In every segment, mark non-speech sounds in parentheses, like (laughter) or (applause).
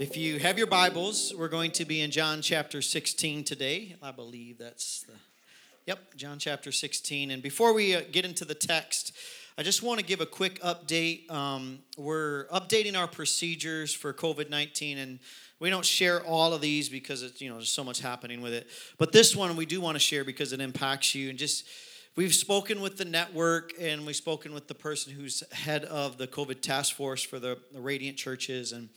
If you have your Bibles, we're going to be in John chapter 16 today. I believe that's the, yep, John chapter 16. And before we uh, get into the text, I just want to give a quick update. Um, we're updating our procedures for COVID 19, and we don't share all of these because it's, you know, there's so much happening with it. But this one we do want to share because it impacts you. And just, we've spoken with the network and we've spoken with the person who's head of the COVID task force for the, the Radiant churches. And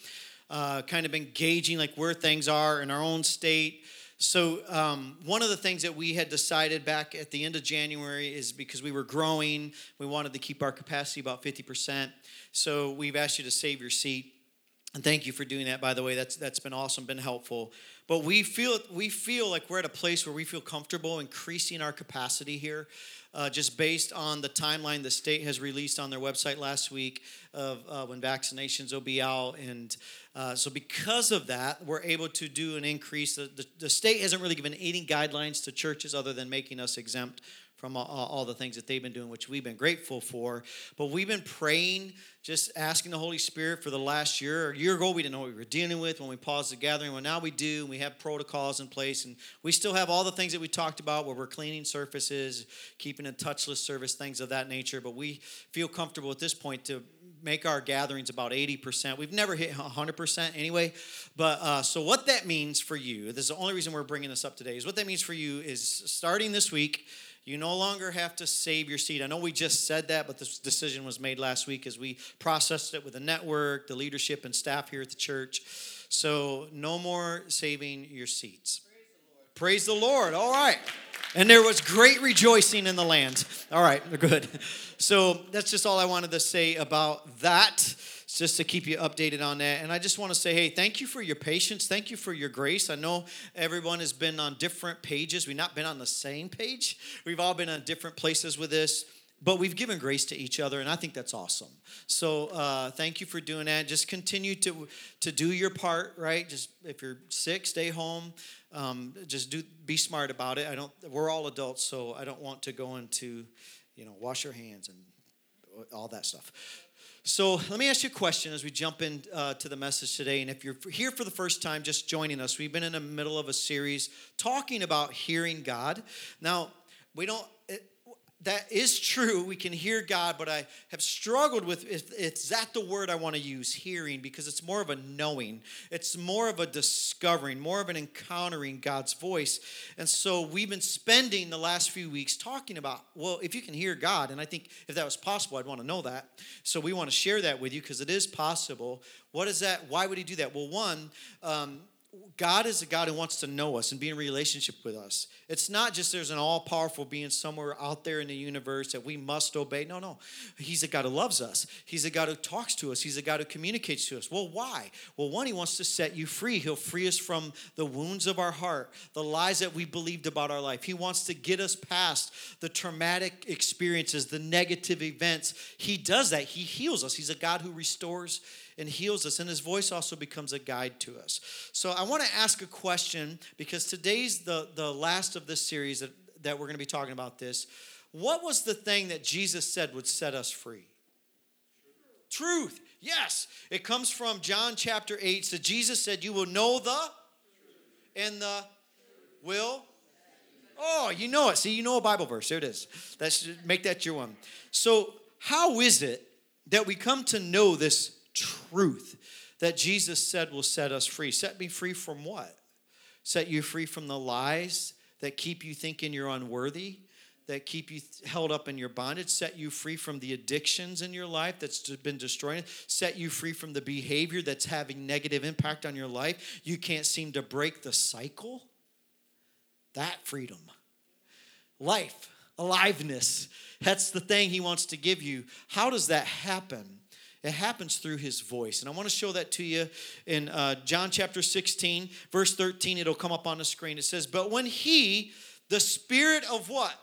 uh, kind of engaging like where things are in our own state. So um, one of the things that we had decided back at the end of January is because we were growing, we wanted to keep our capacity about 50%. So we've asked you to save your seat. And thank you for doing that, by the way. That's that's been awesome, been helpful. But we feel we feel like we're at a place where we feel comfortable increasing our capacity here uh, just based on the timeline the state has released on their website last week of uh, when vaccinations will be out. And uh, so, because of that, we're able to do an increase. The, the, the, state hasn't really given any guidelines to churches other than making us exempt from all, all, the things that they've been doing, which we've been grateful for. But we've been praying, just asking the Holy Spirit for the last year. A year ago, we didn't know what we were dealing with when we paused the gathering. Well, now we do, and we have protocols in place, and we still have all the things that we talked about where we're cleaning surfaces, keeping a touchless service, things of that nature. But we feel comfortable at this point to make our gatherings about 80%. We've never hit 100% anyway. But uh, so, what that means for you, this is the only reason we're bringing this up today, is what that means for you is starting this week, you no longer have to save your seat. I know we just said that, but this decision was made last week as we processed it with the network, the leadership, and staff here at the church. So, no more saving your seats. Praise the Lord. Praise the Lord. All right. And there was great rejoicing in the land. All right, good. So, that's just all I wanted to say about that just to keep you updated on that. And I just want to say, hey, thank you for your patience. Thank you for your grace. I know everyone has been on different pages. We've not been on the same page. We've all been on different places with this, but we've given grace to each other, and I think that's awesome. So uh, thank you for doing that. Just continue to to do your part, right? Just if you're sick, stay home. Um, just do be smart about it. I don't. We're all adults, so I don't want to go into, you know, wash your hands and all that stuff. So let me ask you a question as we jump into uh, the message today. And if you're here for the first time, just joining us, we've been in the middle of a series talking about hearing God. Now, we don't that is true. We can hear God, but I have struggled with if it's that the word I want to use, hearing, because it's more of a knowing. It's more of a discovering, more of an encountering God's voice. And so we've been spending the last few weeks talking about, well, if you can hear God, and I think if that was possible, I'd want to know that. So we want to share that with you because it is possible. What is that? Why would he do that? Well, one, um, God is a God who wants to know us and be in relationship with us. It's not just there's an all powerful being somewhere out there in the universe that we must obey. No, no. He's a God who loves us. He's a God who talks to us. He's a God who communicates to us. Well, why? Well, one, He wants to set you free. He'll free us from the wounds of our heart, the lies that we believed about our life. He wants to get us past the traumatic experiences, the negative events. He does that. He heals us. He's a God who restores and heals us. And his voice also becomes a guide to us. So I want to ask a question because today's the, the last of this series that, that we're going to be talking about this. What was the thing that Jesus said would set us free? Truth. Yes. It comes from John chapter 8. So Jesus said, You will know the and the will. Oh, you know it. See, you know a Bible verse. There it is. Let's make that your one. So, how is it that we come to know this truth that Jesus said will set us free. Set me free from what? Set you free from the lies that keep you thinking you're unworthy, that keep you held up in your bondage, set you free from the addictions in your life that's been destroying, set you free from the behavior that's having negative impact on your life. You can't seem to break the cycle. That freedom. Life, aliveness. That's the thing he wants to give you. How does that happen? It happens through his voice. And I want to show that to you in uh, John chapter 16, verse 13. It'll come up on the screen. It says, But when he, the Spirit of what?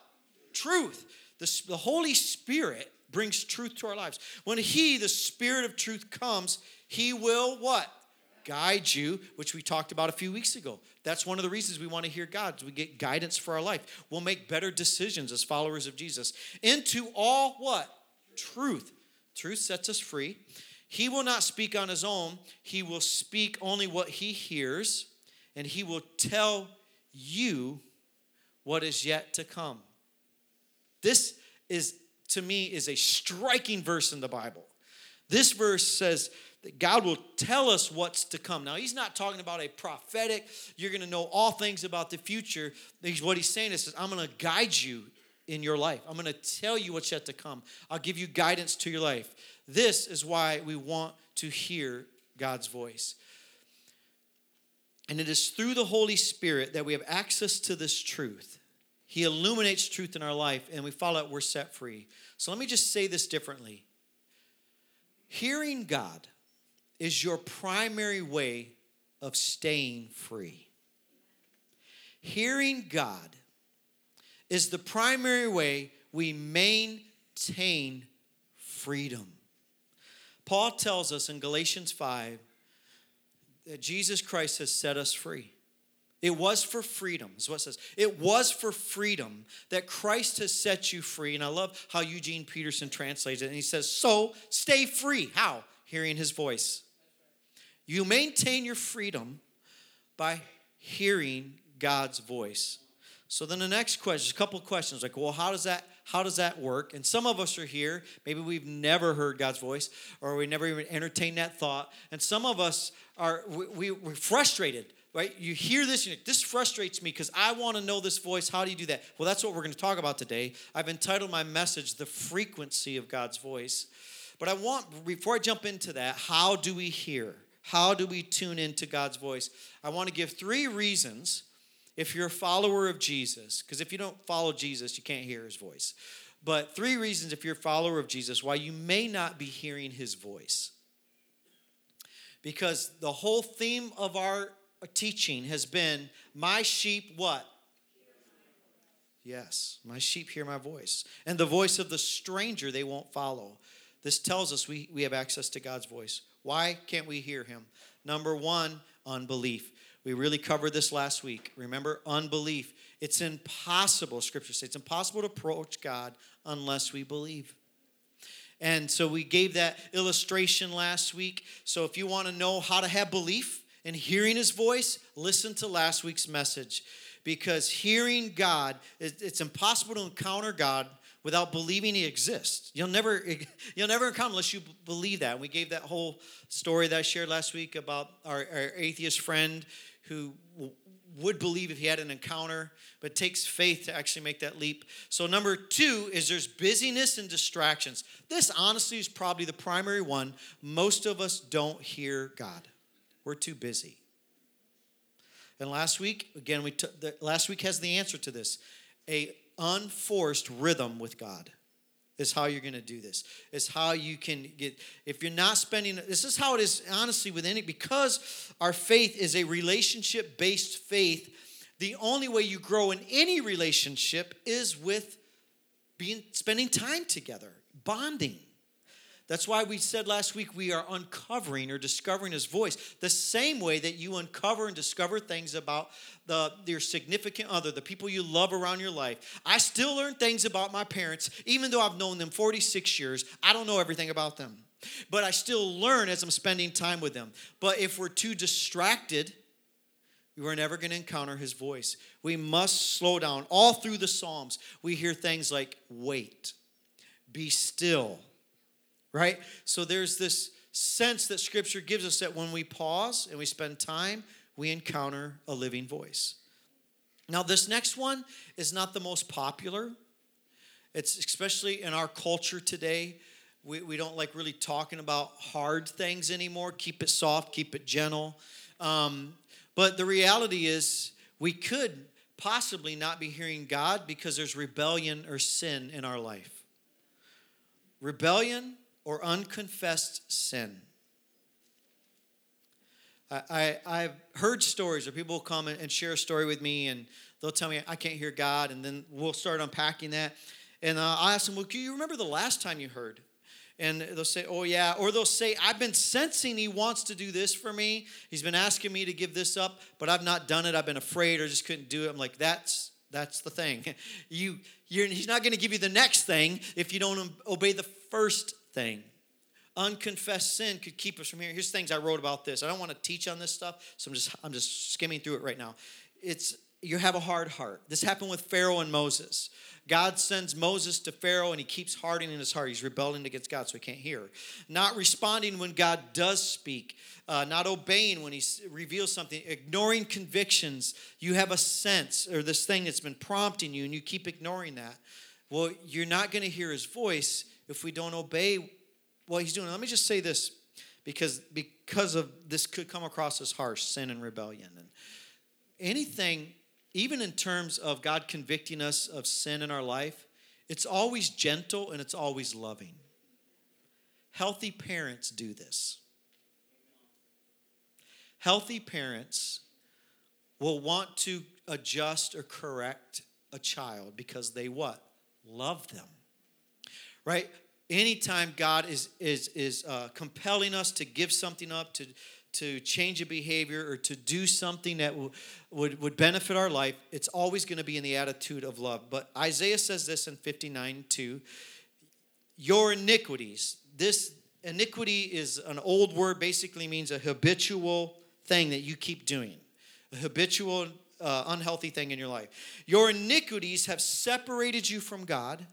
Truth. The, the Holy Spirit brings truth to our lives. When he, the Spirit of truth, comes, he will what? Guide you, which we talked about a few weeks ago. That's one of the reasons we want to hear God. We get guidance for our life. We'll make better decisions as followers of Jesus. Into all what? Truth. Truth sets us free. He will not speak on his own, he will speak only what he hears, and he will tell you what is yet to come. This is, to me, is a striking verse in the Bible. This verse says that God will tell us what's to come. Now, he's not talking about a prophetic, you're going to know all things about the future. What he's saying is, I'm going to guide you in your life. I'm going to tell you what's yet to come. I'll give you guidance to your life. This is why we want to hear God's voice. And it is through the Holy Spirit that we have access to this truth. He illuminates truth in our life, and we follow it, we're set free. So let me just say this differently. Hearing God is your primary way of staying free. Hearing God is the primary way we maintain freedom. Paul tells us in Galatians 5 that Jesus Christ has set us free. It was for freedom, is what it says. It was for freedom that Christ has set you free. And I love how Eugene Peterson translates it. And he says, So stay free. How? Hearing his voice. You maintain your freedom by hearing God's voice. So then the next question, a couple of questions like, well, how does that how does that work? And some of us are here, maybe we've never heard God's voice or we never even entertained that thought. And some of us are we, we, are frustrated, right? You hear this, like, this frustrates me because I want to know this voice. How do you do that? Well, that's what we're going to talk about today. I've entitled my message The Frequency of God's Voice. But I want, before I jump into that, how do we hear? How do we tune into God's voice? I want to give three reasons if you're a follower of Jesus, because if you don't follow Jesus, you can't hear his voice. But three reasons if you're a follower of Jesus why you may not be hearing his voice. Because the whole theme of our teaching has been my sheep what? Yes, my sheep hear my voice. And the voice of the stranger they won't follow. This tells us we, we have access to God's voice. Why can't we hear him? Number one, unbelief. We really covered this last week. Remember, unbelief. It's impossible, scripture says, it's impossible to approach God unless we believe. And so we gave that illustration last week. So if you want to know how to have belief and hearing his voice, listen to last week's message. Because hearing God, it's impossible to encounter God without believing he exists. You'll never (laughs) you'll never come unless you believe that. And we gave that whole story that I shared last week about our, our atheist friend who would believe if he had an encounter, but takes faith to actually make that leap. So, number two is there's busyness and distractions. This, honestly, is probably the primary one. Most of us don't hear God, we're too busy. And last week, again, we took the, last week has the answer to this a unforced rhythm with God is how you're going to do this. Is how you can get if you're not spending this is how it is honestly within it because our faith is a relationship based faith the only way you grow in any relationship is with being spending time together bonding that's why we said last week we are uncovering or discovering his voice. The same way that you uncover and discover things about the, your significant other, the people you love around your life. I still learn things about my parents, even though I've known them 46 years. I don't know everything about them. But I still learn as I'm spending time with them. But if we're too distracted, we're never going to encounter his voice. We must slow down. All through the Psalms, we hear things like wait, be still right? So there's this sense that Scripture gives us that when we pause and we spend time, we encounter a living voice. Now, this next one is not the most popular. It's especially in our culture today. We, we don't like really talking about hard things anymore. Keep it soft, keep it gentle. Um, but the reality is, we could possibly not be hearing God because there's rebellion or sin in our life. Rebellion or unconfessed sin. I, I, have heard stories where people come and share a story with me and they'll tell me, I can't hear God, and then we'll start unpacking that. And uh, I ask them, Well, can you remember the last time you heard? And they'll say, Oh, yeah. Or they'll say, I've been sensing he wants to do this for me. He's been asking me to give this up, but I've not done it. I've been afraid or just couldn't do it. I'm like, That's that's the thing. (laughs) You, he's not going to give you the next thing if you don't obey the first thing. unconfessed sin could keep us from here. Here's things I wrote about this. I don't want to teach on this stuff, so I'm just I'm just skimming through it right now. It's you have a hard heart. This happened with Pharaoh and Moses. God sends Moses to Pharaoh and he keeps hardening his heart. He's rebelling against God, so he can't hear. Not responding when God does speak, uh, not obeying when he reveals something, ignoring convictions. You have a sense or this thing that's been prompting you and you keep ignoring that. Well, you're not going to hear his voice if we don't obey what he's doing. Let me just say this because because of this could come across as harsh sin and rebellion and anything even in terms of God convicting us of sin in our life, it's always gentle and it's always loving. Healthy parents do this. Healthy parents will want to adjust or correct a child because they what? Love them. Right? Anytime God is is is uh, compelling us to give something up, to to change a behavior or to do something that w- would, would benefit our life, it's always going to be in the attitude of love. But Isaiah says this in 59 2 Your iniquities, this iniquity is an old word, basically means a habitual thing that you keep doing, a habitual, uh, unhealthy thing in your life. Your iniquities have separated you from God.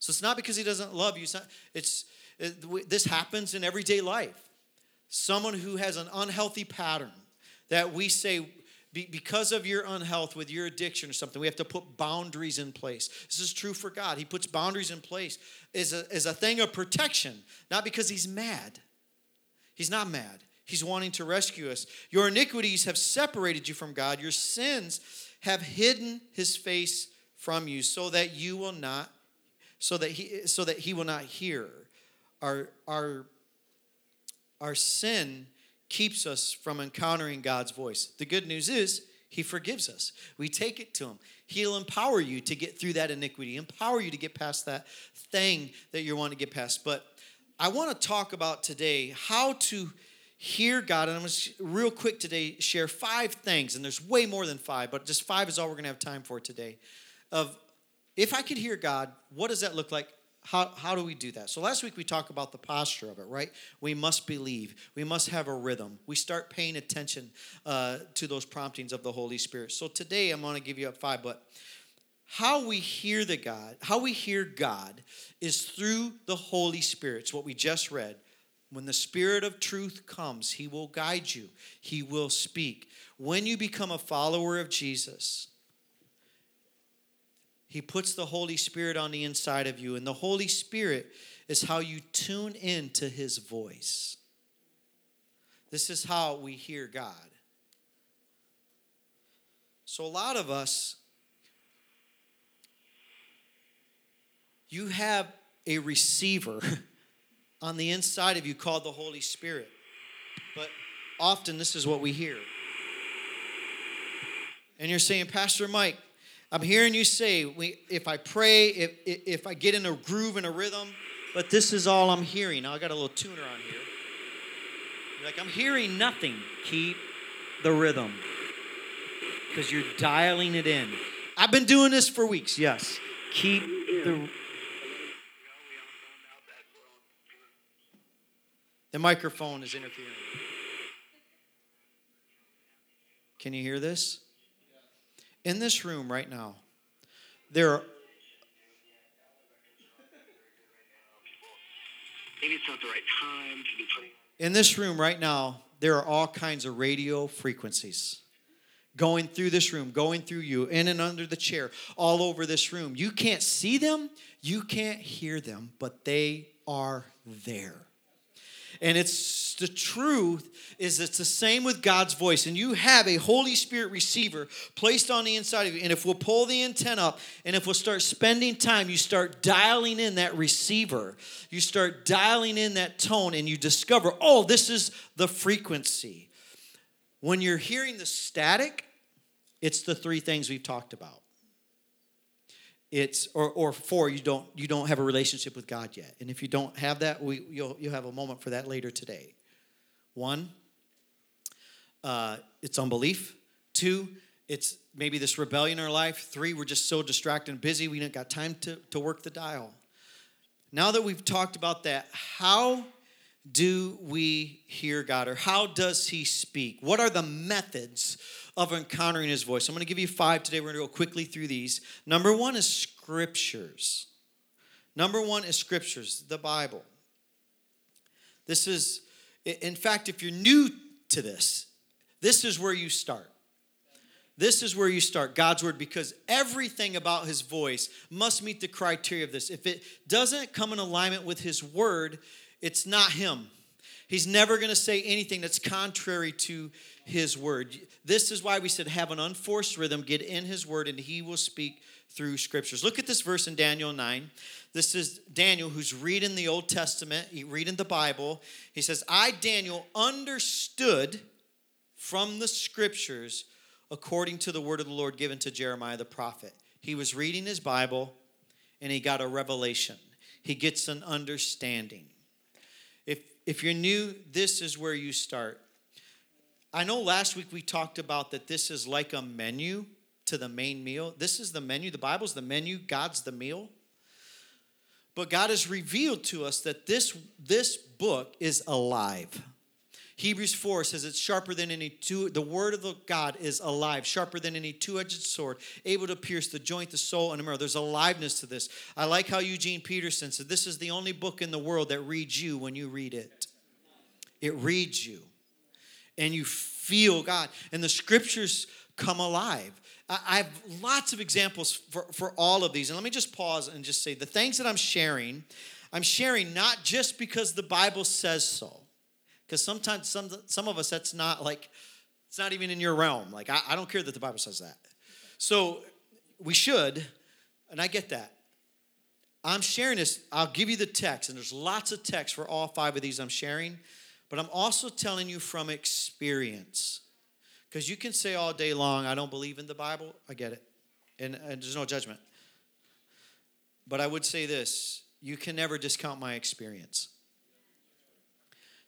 So it's not because He doesn't love you, it's, not, it's it, this happens in everyday life. Someone who has an unhealthy pattern that we say because of your unhealth with your addiction or something we have to put boundaries in place. This is true for god. He puts boundaries in place as a, as a thing of protection not because he's mad. He's not mad. He's wanting to rescue us. Your iniquities have separated you from god. Your sins have hidden his face from you so that you will not so that he so that he will not hear our our our sin keeps us from encountering God's voice. The good news is, He forgives us. We take it to Him. He'll empower you to get through that iniquity, empower you to get past that thing that you want to get past. But I want to talk about today how to hear God. And I'm going to, real quick today, share five things. And there's way more than five, but just five is all we're going to have time for today. Of if I could hear God, what does that look like? how, how do we do that? So last week we talked about the posture of it, right? We must believe. We must have a rhythm. We start paying attention uh, to those promptings of the Holy Spirit. So today I'm going to give you a five, but how we hear the God, how we hear God is through the Holy Spirit. It's what we just read. When the Spirit of truth comes, He will guide you, He will speak. When you become a follower of Jesus, he puts the Holy Spirit on the inside of you, and the Holy Spirit is how you tune in to His voice. This is how we hear God. So, a lot of us, you have a receiver (laughs) on the inside of you called the Holy Spirit. But often, this is what we hear. And you're saying, Pastor Mike, I'm hearing you say, we, if I pray, if, if I get in a groove and a rhythm, but this is all I'm hearing. Now I got a little tuner on here. You're like, I'm hearing nothing. Keep the rhythm because you're dialing it in. I've been doing this for weeks, yes. Keep the. The microphone is interfering. Can you hear this? In this room right now, there are. Maybe it's not the right time to be putting. In this room right now, there are all kinds of radio frequencies going through this room, going through you, in and under the chair, all over this room. You can't see them, you can't hear them, but they are there. And it's the truth is it's the same with God's voice. And you have a Holy Spirit receiver placed on the inside of you. And if we'll pull the antenna up and if we'll start spending time, you start dialing in that receiver. You start dialing in that tone and you discover, oh, this is the frequency. When you're hearing the static, it's the three things we've talked about it's or, or four you don't you don't have a relationship with god yet. And if you don't have that we, you'll, you'll have a moment for that later today. One uh, it's unbelief. Two it's maybe this rebellion in our life. Three we're just so distracted and busy we don't got time to, to work the dial. Now that we've talked about that how do we hear God or how does He speak? What are the methods of encountering His voice? I'm going to give you five today. We're going to go quickly through these. Number one is scriptures. Number one is scriptures, the Bible. This is, in fact, if you're new to this, this is where you start. This is where you start God's word because everything about his voice must meet the criteria of this. If it doesn't come in alignment with his word, it's not him. He's never going to say anything that's contrary to his word. This is why we said have an unforced rhythm, get in his word, and he will speak through scriptures. Look at this verse in Daniel 9. This is Daniel who's reading the Old Testament, reading the Bible. He says, I, Daniel, understood from the scriptures according to the word of the Lord given to Jeremiah the prophet. He was reading his Bible and he got a revelation. He gets an understanding. If you're new, this is where you start. I know last week we talked about that this is like a menu to the main meal. This is the menu. The Bible's the menu, God's the meal. But God has revealed to us that this, this book is alive. Hebrews 4 says it's sharper than any two, the word of the God is alive, sharper than any two edged sword, able to pierce the joint, the soul, and the marrow. There's aliveness to this. I like how Eugene Peterson said this is the only book in the world that reads you when you read it. It reads you, and you feel God. And the scriptures come alive. I have lots of examples for, for all of these. And let me just pause and just say the things that I'm sharing, I'm sharing not just because the Bible says so. Because sometimes some, some of us, that's not like, it's not even in your realm. Like, I, I don't care that the Bible says that. So we should, and I get that. I'm sharing this, I'll give you the text, and there's lots of text for all five of these I'm sharing, but I'm also telling you from experience. Because you can say all day long, I don't believe in the Bible. I get it. And, and there's no judgment. But I would say this you can never discount my experience.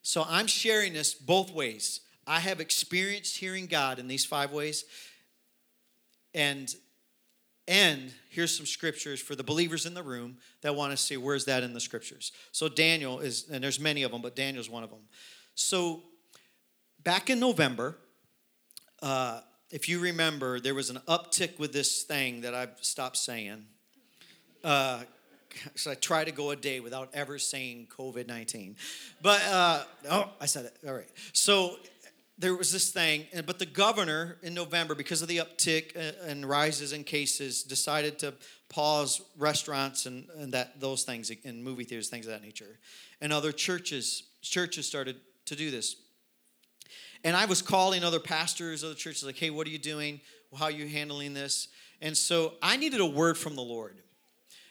So I'm sharing this both ways. I have experienced hearing God in these five ways. And and here's some scriptures for the believers in the room that want to see where's that in the scriptures. So Daniel is, and there's many of them, but Daniel's one of them. So back in November, uh, if you remember, there was an uptick with this thing that I've stopped saying. Uh, so I try to go a day without ever saying COVID 19. But, uh, oh, I said it. All right. So there was this thing, but the governor in November, because of the uptick uh, and rises in cases, decided to pause restaurants and, and that those things and movie theaters, things of that nature. And other churches, churches started to do this. And I was calling other pastors, other churches, like, hey, what are you doing? How are you handling this? And so I needed a word from the Lord.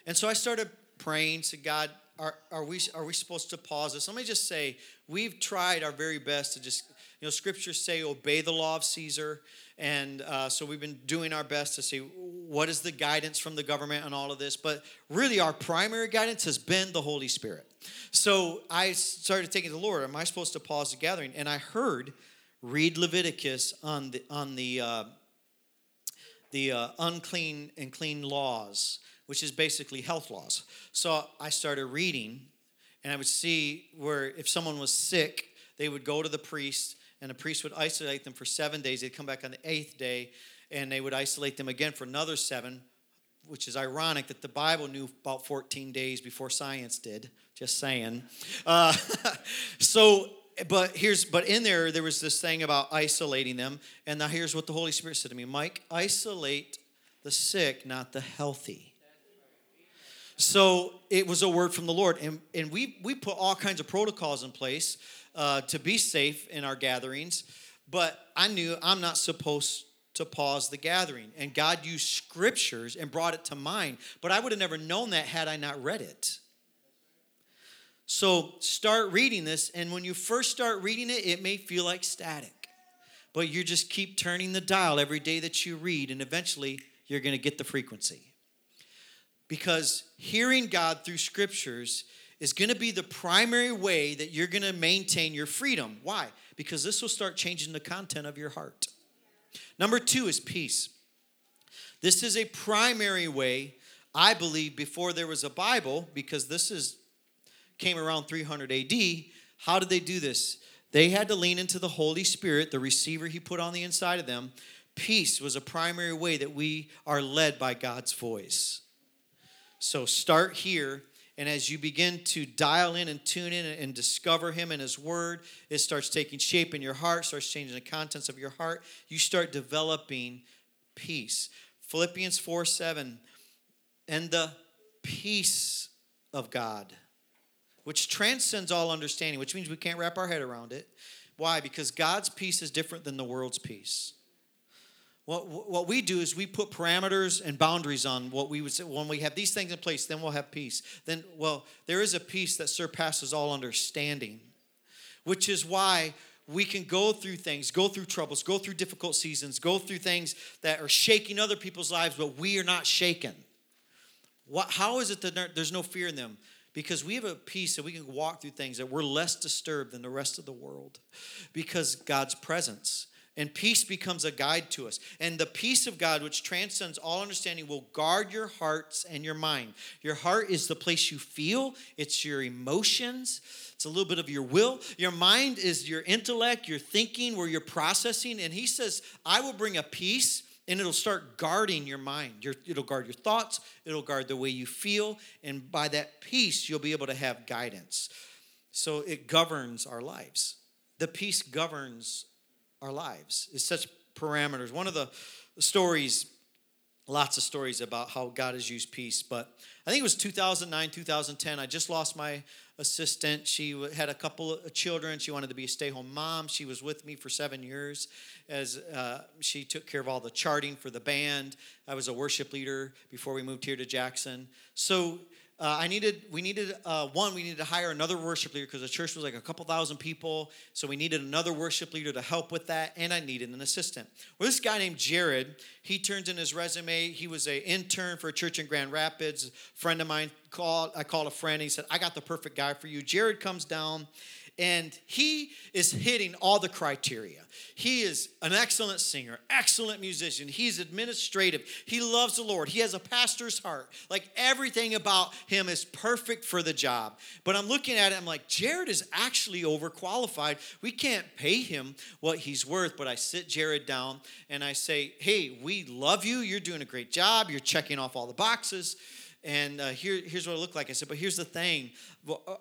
And so I started praying to God, are, are, we, are we supposed to pause this? Let me just say, we've tried our very best to just, you know, scriptures say obey the law of Caesar. And uh, so we've been doing our best to see what is the guidance from the government on all of this. But really, our primary guidance has been the Holy Spirit. So I started taking the Lord, am I supposed to pause the gathering? And I heard read Leviticus on the on the uh, the uh, unclean and clean laws, which is basically health laws. So I started reading, and I would see where if someone was sick, they would go to the priest, and the priest would isolate them for seven days. They'd come back on the eighth day, and they would isolate them again for another seven. Which is ironic that the Bible knew about 14 days before science did. Just saying. Uh, (laughs) so but here's but in there there was this thing about isolating them and now here's what the holy spirit said to me mike isolate the sick not the healthy so it was a word from the lord. And, and we we put all kinds of protocols in place uh, to be safe in our gatherings. But i knew i'm not supposed to pause the gathering. And god used scriptures and brought it to mind. But i would have never known that had i not read it. So start reading this, and when you first start reading it, it may feel like static. But you just keep turning the dial every day that you read, and eventually you're going to get the frequency. Because hearing God through scriptures is going to be the primary way that you're going to maintain your freedom. Why? Because this will start changing the content of your heart. Number two is peace. This is a primary way, I believe, before there was a Bible, because this is came around 300 AD, How did they do this? They had to lean into the Holy Spirit, the receiver He put on the inside of them. Peace was a primary way that we are led by God's voice. So start here and as you begin to dial in and tune in and discover Him and His Word, it starts taking shape in your heart, starts changing the contents of your heart. You start developing peace. Philippians 4 7, and the peace of God, which transcends all understanding, which means we can't wrap our head around it. Why? Because God's peace is different than the world's peace. What, what we do is we put parameters and boundaries on what we would say. When we have these things in place, then we'll have peace. Then, well, there is a peace that surpasses all understanding, which is why we can go through things, go through troubles, go through difficult seasons, go through things that are shaking other people's lives, but we are not shaken. What, how is it that there's no fear in them? Because we have a peace that we can walk through things that we're less disturbed than the rest of the world because God's presence and peace becomes a guide to us. And the peace of God, which transcends all understanding, will guard your hearts and your mind. Your heart is the place you feel, it's your emotions, it's a little bit of your will. Your mind is your intellect, your thinking, where you're processing. And He says, I will bring a peace and it'll start guarding your mind. Your, it'll guard your thoughts, it'll guard the way you feel, and by that peace, you'll be able to have guidance. So it governs our lives. The peace governs our lives. It's such parameters. One of the stories, lots of stories about how God has used peace, but I think it was 2009, 2010. I just lost my assistant. She had a couple of children. She wanted to be a stay home mom. She was with me for seven years as uh, she took care of all the charting for the band. I was a worship leader before we moved here to Jackson. So uh, I needed, we needed, uh, one, we needed to hire another worship leader because the church was like a couple thousand people. So we needed another worship leader to help with that, and I needed an assistant. Well, this guy named Jared, he turns in his resume. He was an intern for a church in Grand Rapids. A friend of mine called, I called a friend, And he said, I got the perfect guy for you. Jared comes down and he is hitting all the criteria. He is an excellent singer, excellent musician. He's administrative. He loves the Lord. He has a pastor's heart. Like everything about him is perfect for the job. But I'm looking at it, I'm like, Jared is actually overqualified. We can't pay him what he's worth. But I sit Jared down and I say, Hey, we love you. You're doing a great job. You're checking off all the boxes. And uh, here, here's what it looked like. I said, but here's the thing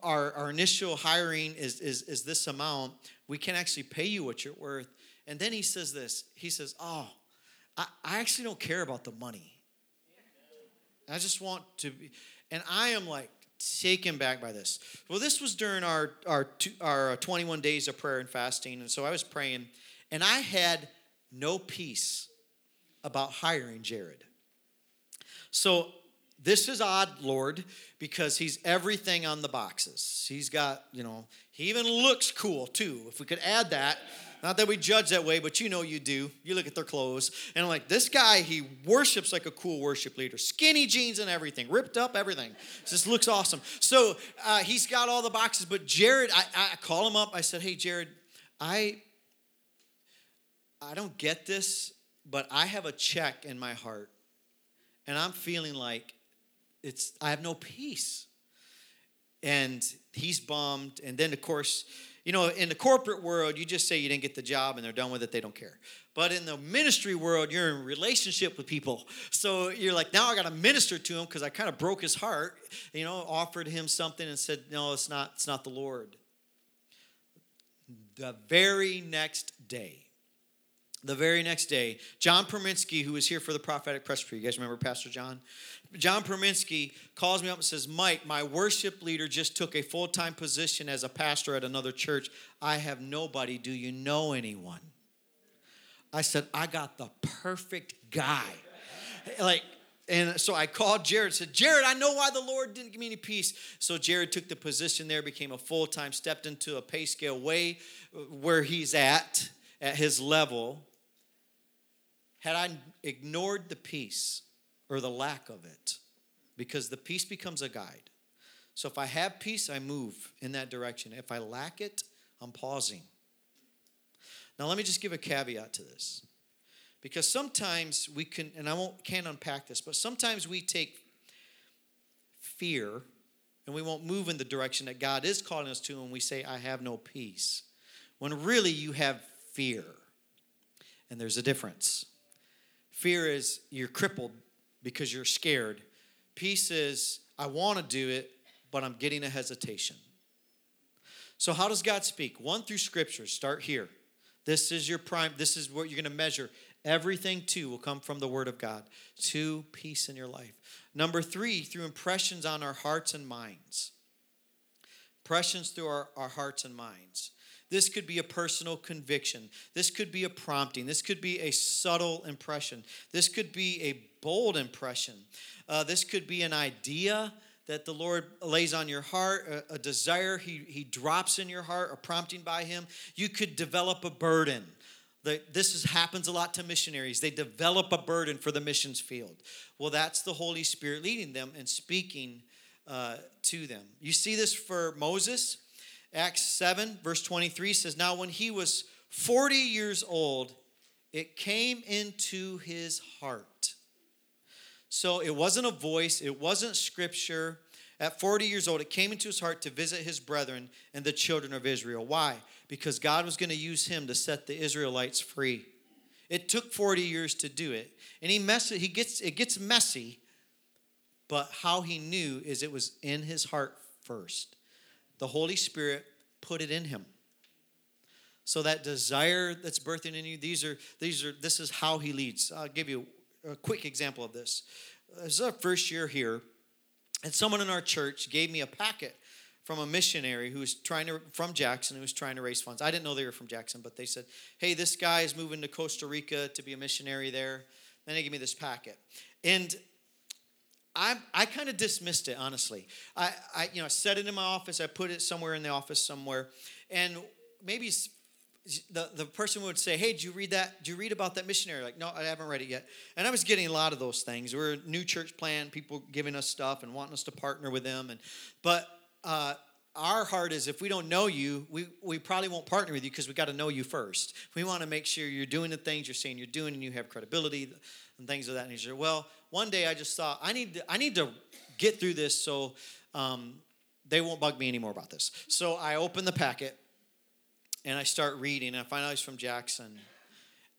our, our initial hiring is, is, is this amount. We can actually pay you what you're worth. And then he says this he says, Oh, I, I actually don't care about the money. I just want to be. And I am like taken back by this. Well, this was during our, our, our 21 days of prayer and fasting. And so I was praying, and I had no peace about hiring Jared. So this is odd, Lord, because he's everything on the boxes. He's got, you know, he even looks cool too. If we could add that, not that we judge that way, but you know you do. You look at their clothes, and I'm like, this guy, he worships like a cool worship leader. Skinny jeans and everything, ripped up everything. This looks awesome. So uh, he's got all the boxes. But Jared, I, I call him up. I said, hey, Jared, I, I don't get this, but I have a check in my heart, and I'm feeling like it's I have no peace. And he's bummed. And then of course, you know, in the corporate world, you just say you didn't get the job and they're done with it, they don't care. But in the ministry world, you're in relationship with people. So you're like, now I got to minister to him because I kind of broke his heart, you know, offered him something and said, no, it's not, it's not the Lord. The very next day, the very next day, John Perminsky, who was here for the prophetic presbytery, you guys remember Pastor John? John Perminsky calls me up and says, Mike, my worship leader just took a full time position as a pastor at another church. I have nobody. Do you know anyone? I said, I got the perfect guy. Like, and so I called Jared, said, Jared, I know why the Lord didn't give me any peace. So Jared took the position there, became a full time, stepped into a pay scale way where he's at, at his level. Had I ignored the peace, or the lack of it because the peace becomes a guide. So if I have peace, I move in that direction. If I lack it, I'm pausing. Now let me just give a caveat to this. Because sometimes we can and I won't can't unpack this, but sometimes we take fear and we won't move in the direction that God is calling us to and we say, I have no peace. When really you have fear. And there's a difference. Fear is you're crippled because you're scared. Peace is, I want to do it, but I'm getting a hesitation. So, how does God speak? One through scripture. Start here. This is your prime, this is what you're going to measure. Everything, too, will come from the Word of God. Two, peace in your life. Number three, through impressions on our hearts and minds. Impressions through our, our hearts and minds. This could be a personal conviction. This could be a prompting. This could be a subtle impression. This could be a bold impression. Uh, this could be an idea that the Lord lays on your heart, a, a desire he, he drops in your heart, a prompting by Him. You could develop a burden. The, this is, happens a lot to missionaries. They develop a burden for the missions field. Well, that's the Holy Spirit leading them and speaking uh, to them. You see this for Moses. Acts 7, verse 23 says, Now when he was 40 years old, it came into his heart. So it wasn't a voice, it wasn't scripture. At 40 years old, it came into his heart to visit his brethren and the children of Israel. Why? Because God was going to use him to set the Israelites free. It took 40 years to do it. And he mess he gets it gets messy, but how he knew is it was in his heart first the Holy Spirit put it in him. So that desire that's birthing in you, these are these are this is how he leads. I'll give you a quick example of this. This is our first year here, and someone in our church gave me a packet from a missionary who was trying to from Jackson who was trying to raise funds. I didn't know they were from Jackson, but they said, "Hey, this guy is moving to Costa Rica to be a missionary there." Then they gave me this packet, and I, I kind of dismissed it, honestly. I, I, you know, I set it in my office. I put it somewhere in the office somewhere. And maybe the, the person would say, hey, did you read that? Did you read about that missionary? Like, no, I haven't read it yet. And I was getting a lot of those things. We're a new church plan, people giving us stuff and wanting us to partner with them. And But uh, our heart is if we don't know you, we, we probably won't partner with you because we got to know you first. We want to make sure you're doing the things you're saying you're doing and you have credibility and things of that nature. Well, one day I just thought I need to, I need to get through this so um, they won't bug me anymore about this. So I open the packet and I start reading. And I find out he's from Jackson,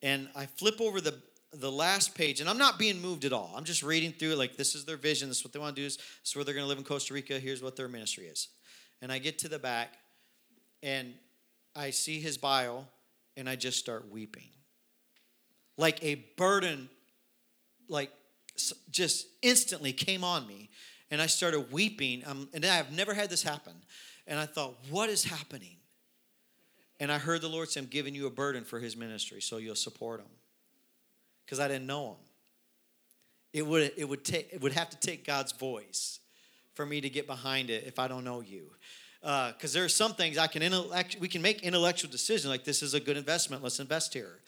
and I flip over the the last page, and I'm not being moved at all. I'm just reading through like this is their vision. This is what they want to do. This is where they're going to live in Costa Rica. Here's what their ministry is. And I get to the back, and I see his bio, and I just start weeping. Like a burden, like just instantly came on me and I started weeping. Um, and I've never had this happen. And I thought, what is happening? And I heard the Lord say, I'm giving you a burden for his ministry, so you'll support him. Because I didn't know him. It would, it, would take, it would have to take God's voice for me to get behind it if I don't know you. Because uh, there are some things I can intellect, we can make intellectual decisions like this is a good investment, let's invest here.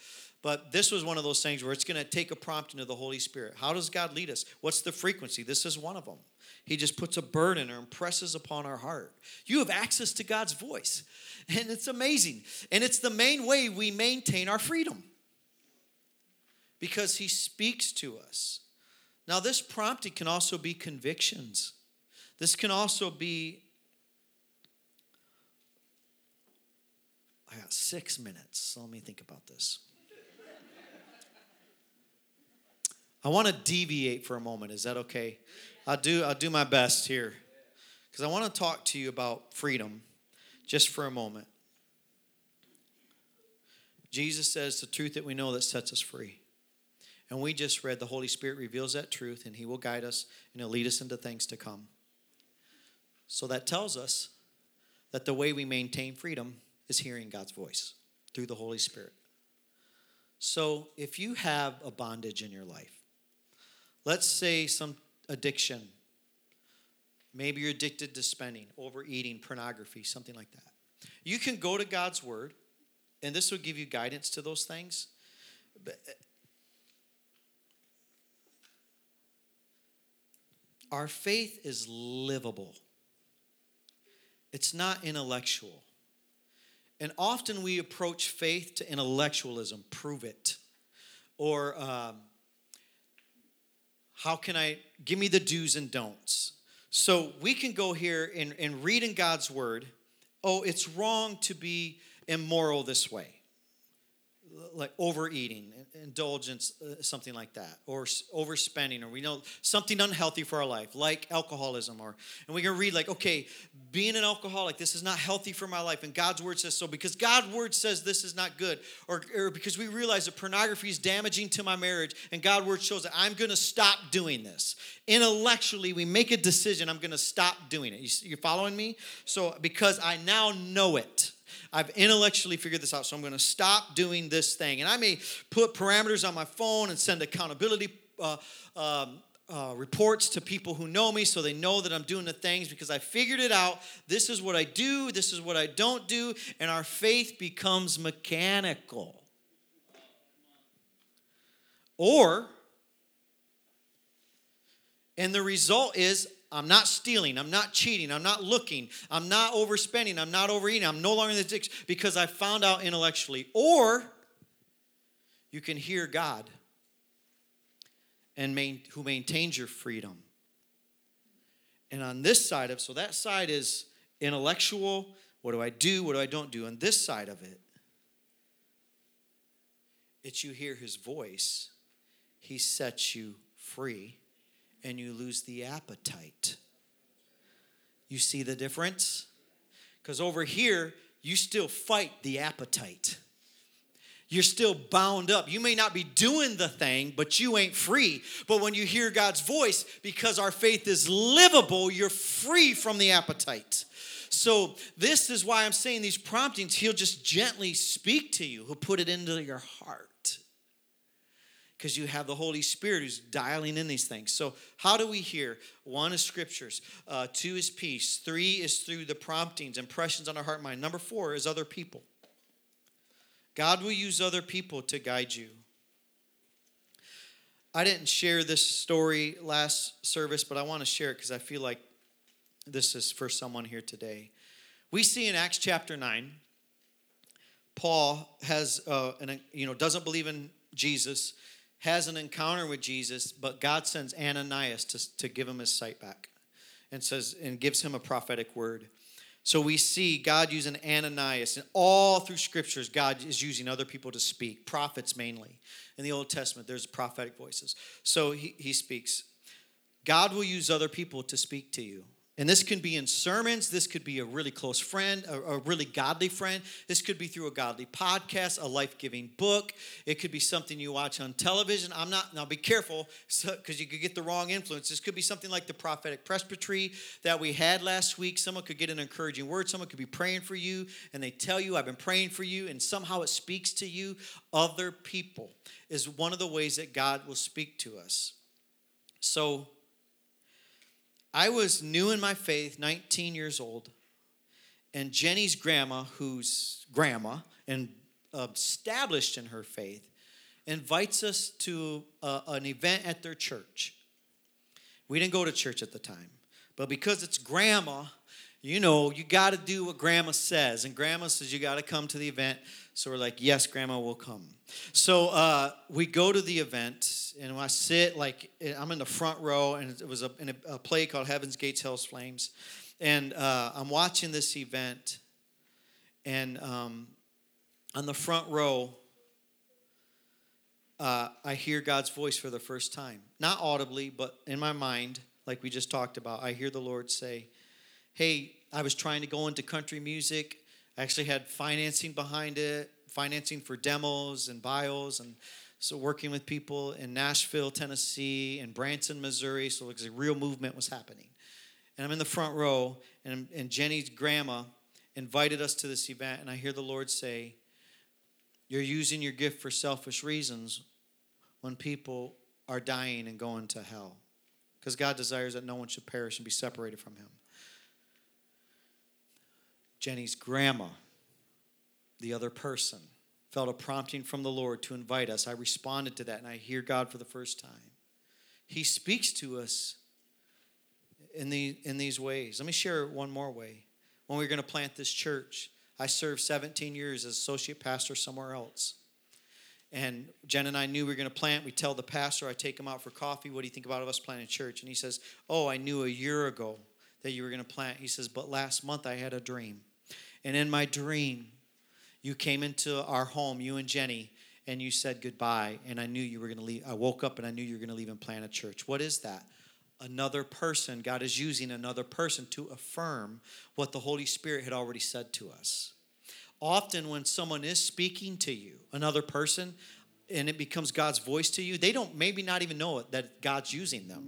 But this was one of those things where it's going to take a prompting of the Holy Spirit. How does God lead us? What's the frequency? This is one of them. He just puts a burden or impresses upon our heart. You have access to God's voice, (laughs) and it's amazing. And it's the main way we maintain our freedom because He speaks to us. Now, this prompting can also be convictions. This can also be I got six minutes, so let me think about this. I want to deviate for a moment. Is that okay? I'll do, I'll do my best here. Because I want to talk to you about freedom just for a moment. Jesus says the truth that we know that sets us free. And we just read the Holy Spirit reveals that truth and He will guide us and He'll lead us into things to come. So that tells us that the way we maintain freedom is hearing God's voice through the Holy Spirit. So if you have a bondage in your life, Let's say some addiction. Maybe you're addicted to spending, overeating, pornography, something like that. You can go to God's Word, and this will give you guidance to those things. But uh, our faith is livable, it's not intellectual. And often we approach faith to intellectualism, prove it. Or, um, how can I give me the do's and don'ts? So we can go here and, and read in God's word, oh, it's wrong to be immoral this way like overeating, indulgence, uh, something like that, or overspending, or we know something unhealthy for our life, like alcoholism, or and we can read like, okay, being an alcoholic, this is not healthy for my life, and God's word says so because God's word says this is not good, or, or because we realize that pornography is damaging to my marriage, and God's word shows that I'm going to stop doing this. Intellectually, we make a decision. I'm going to stop doing it. You, you following me? So because I now know it. I've intellectually figured this out, so I'm going to stop doing this thing. And I may put parameters on my phone and send accountability uh, um, uh, reports to people who know me so they know that I'm doing the things because I figured it out. This is what I do, this is what I don't do, and our faith becomes mechanical. Or, and the result is I'm not stealing. I'm not cheating. I'm not looking. I'm not overspending. I'm not overeating. I'm no longer in the addiction because I found out intellectually. Or you can hear God and main, who maintains your freedom. And on this side of so that side is intellectual. What do I do? What do I don't do? On this side of it, it's you hear his voice. He sets you free and you lose the appetite. You see the difference? Because over here, you still fight the appetite. You're still bound up. You may not be doing the thing, but you ain't free. But when you hear God's voice, because our faith is livable, you're free from the appetite. So, this is why I'm saying these promptings, He'll just gently speak to you, He'll put it into your heart because you have the Holy Spirit who's dialing in these things. So, how do we hear? One is scriptures, uh, two is peace, three is through the promptings, impressions on our heart mind. Number four is other people. God will use other people to guide you. I didn't share this story last service, but I want to share it because I feel like this is for someone here today. We see in Acts chapter 9, Paul has, uh, an, you know, doesn't believe in Jesus has an encounter with Jesus, but God sends Ananias to, to give him his sight back and says and gives him a prophetic word. So we see God using Ananias, and all through scriptures, God is using other people to speak, prophets mainly. In the Old Testament, there's prophetic voices. So he, he speaks. God will use other people to speak to you. And this can be in sermons. This could be a really close friend, a, a really godly friend. This could be through a godly podcast, a life giving book. It could be something you watch on television. I'm not, now be careful because so, you could get the wrong influence. This could be something like the prophetic presbytery that we had last week. Someone could get an encouraging word. Someone could be praying for you and they tell you, I've been praying for you, and somehow it speaks to you. Other people is one of the ways that God will speak to us. So, I was new in my faith, 19 years old, and Jenny's grandma, who's grandma and established in her faith, invites us to a, an event at their church. We didn't go to church at the time, but because it's grandma, you know, you got to do what grandma says. And grandma says you got to come to the event. So we're like, yes, grandma will come. So uh, we go to the event, and I sit like I'm in the front row, and it was a, in a, a play called Heaven's Gates, Hell's Flames. And uh, I'm watching this event, and um, on the front row, uh, I hear God's voice for the first time. Not audibly, but in my mind, like we just talked about, I hear the Lord say, hey, I was trying to go into country music. I actually had financing behind it, financing for demos and bios, and so working with people in Nashville, Tennessee, and Branson, Missouri. So like a real movement was happening. And I'm in the front row, and, and Jenny's grandma invited us to this event, and I hear the Lord say, You're using your gift for selfish reasons when people are dying and going to hell. Because God desires that no one should perish and be separated from Him. Jenny's grandma, the other person, felt a prompting from the Lord to invite us. I responded to that, and I hear God for the first time. He speaks to us in, the, in these ways. Let me share one more way. When we are going to plant this church, I served 17 years as associate pastor somewhere else. And Jen and I knew we were going to plant. We tell the pastor, I take him out for coffee. What do you think about us planting a church? And he says, Oh, I knew a year ago that you were going to plant. He says, But last month I had a dream. And in my dream, you came into our home, you and Jenny, and you said goodbye. And I knew you were going to leave. I woke up and I knew you were going to leave and plant a church. What is that? Another person. God is using another person to affirm what the Holy Spirit had already said to us. Often, when someone is speaking to you, another person, and it becomes God's voice to you, they don't maybe not even know it that God's using them.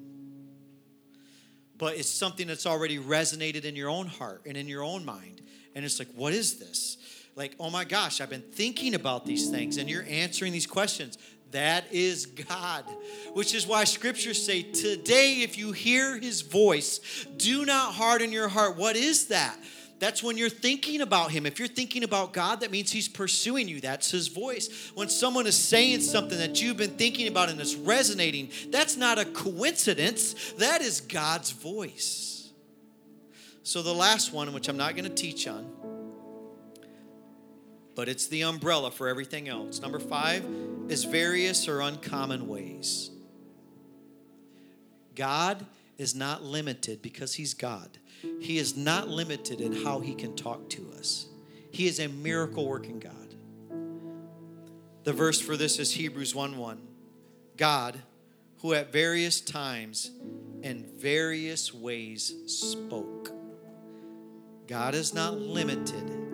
But it's something that's already resonated in your own heart and in your own mind. And it's like, what is this? Like, oh my gosh, I've been thinking about these things, and you're answering these questions. That is God, which is why scriptures say, Today, if you hear his voice, do not harden your heart. What is that? That's when you're thinking about Him. If you're thinking about God, that means He's pursuing you. That's His voice. When someone is saying something that you've been thinking about and it's resonating, that's not a coincidence. That is God's voice. So, the last one, which I'm not going to teach on, but it's the umbrella for everything else. Number five is various or uncommon ways. God is not limited because He's God. He is not limited in how He can talk to us. He is a miracle working God. The verse for this is Hebrews 1 1. God, who at various times and various ways spoke. God is not limited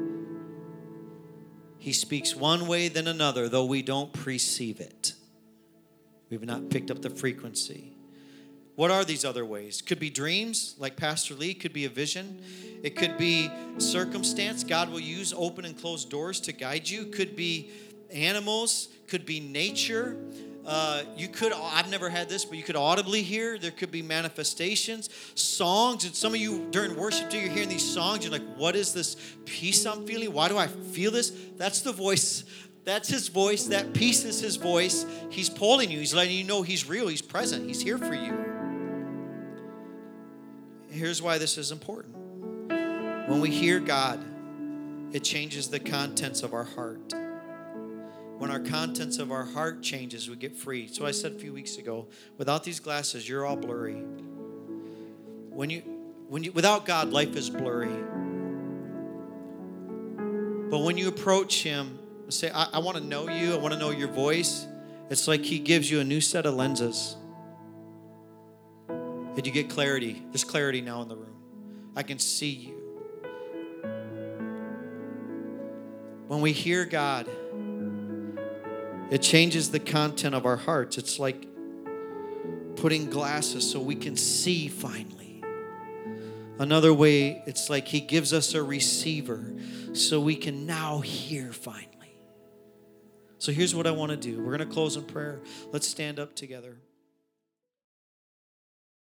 he speaks one way, then another, though we don't perceive it. We've not picked up the frequency. What are these other ways? Could be dreams, like Pastor Lee, could be a vision. It could be circumstance. God will use open and closed doors to guide you. Could be animals, could be nature. Uh, you could, I've never had this, but you could audibly hear. There could be manifestations, songs. And some of you during worship, you're hearing these songs. You're like, what is this peace I'm feeling? Why do I feel this? That's the voice. That's his voice. That peace is his voice. He's pulling you. He's letting you know he's real. He's present. He's here for you. Here's why this is important. When we hear God, it changes the contents of our heart when our contents of our heart changes, we get free. So I said a few weeks ago, without these glasses, you're all blurry. When you when you without God, life is blurry. But when you approach him, and say, I, I want to know you, I want to know your voice, it's like he gives you a new set of lenses. And you get clarity. There's clarity now in the room. I can see you. When we hear God, it changes the content of our hearts. It's like putting glasses so we can see finally. Another way, it's like He gives us a receiver so we can now hear finally. So here's what I want to do. We're going to close in prayer. Let's stand up together.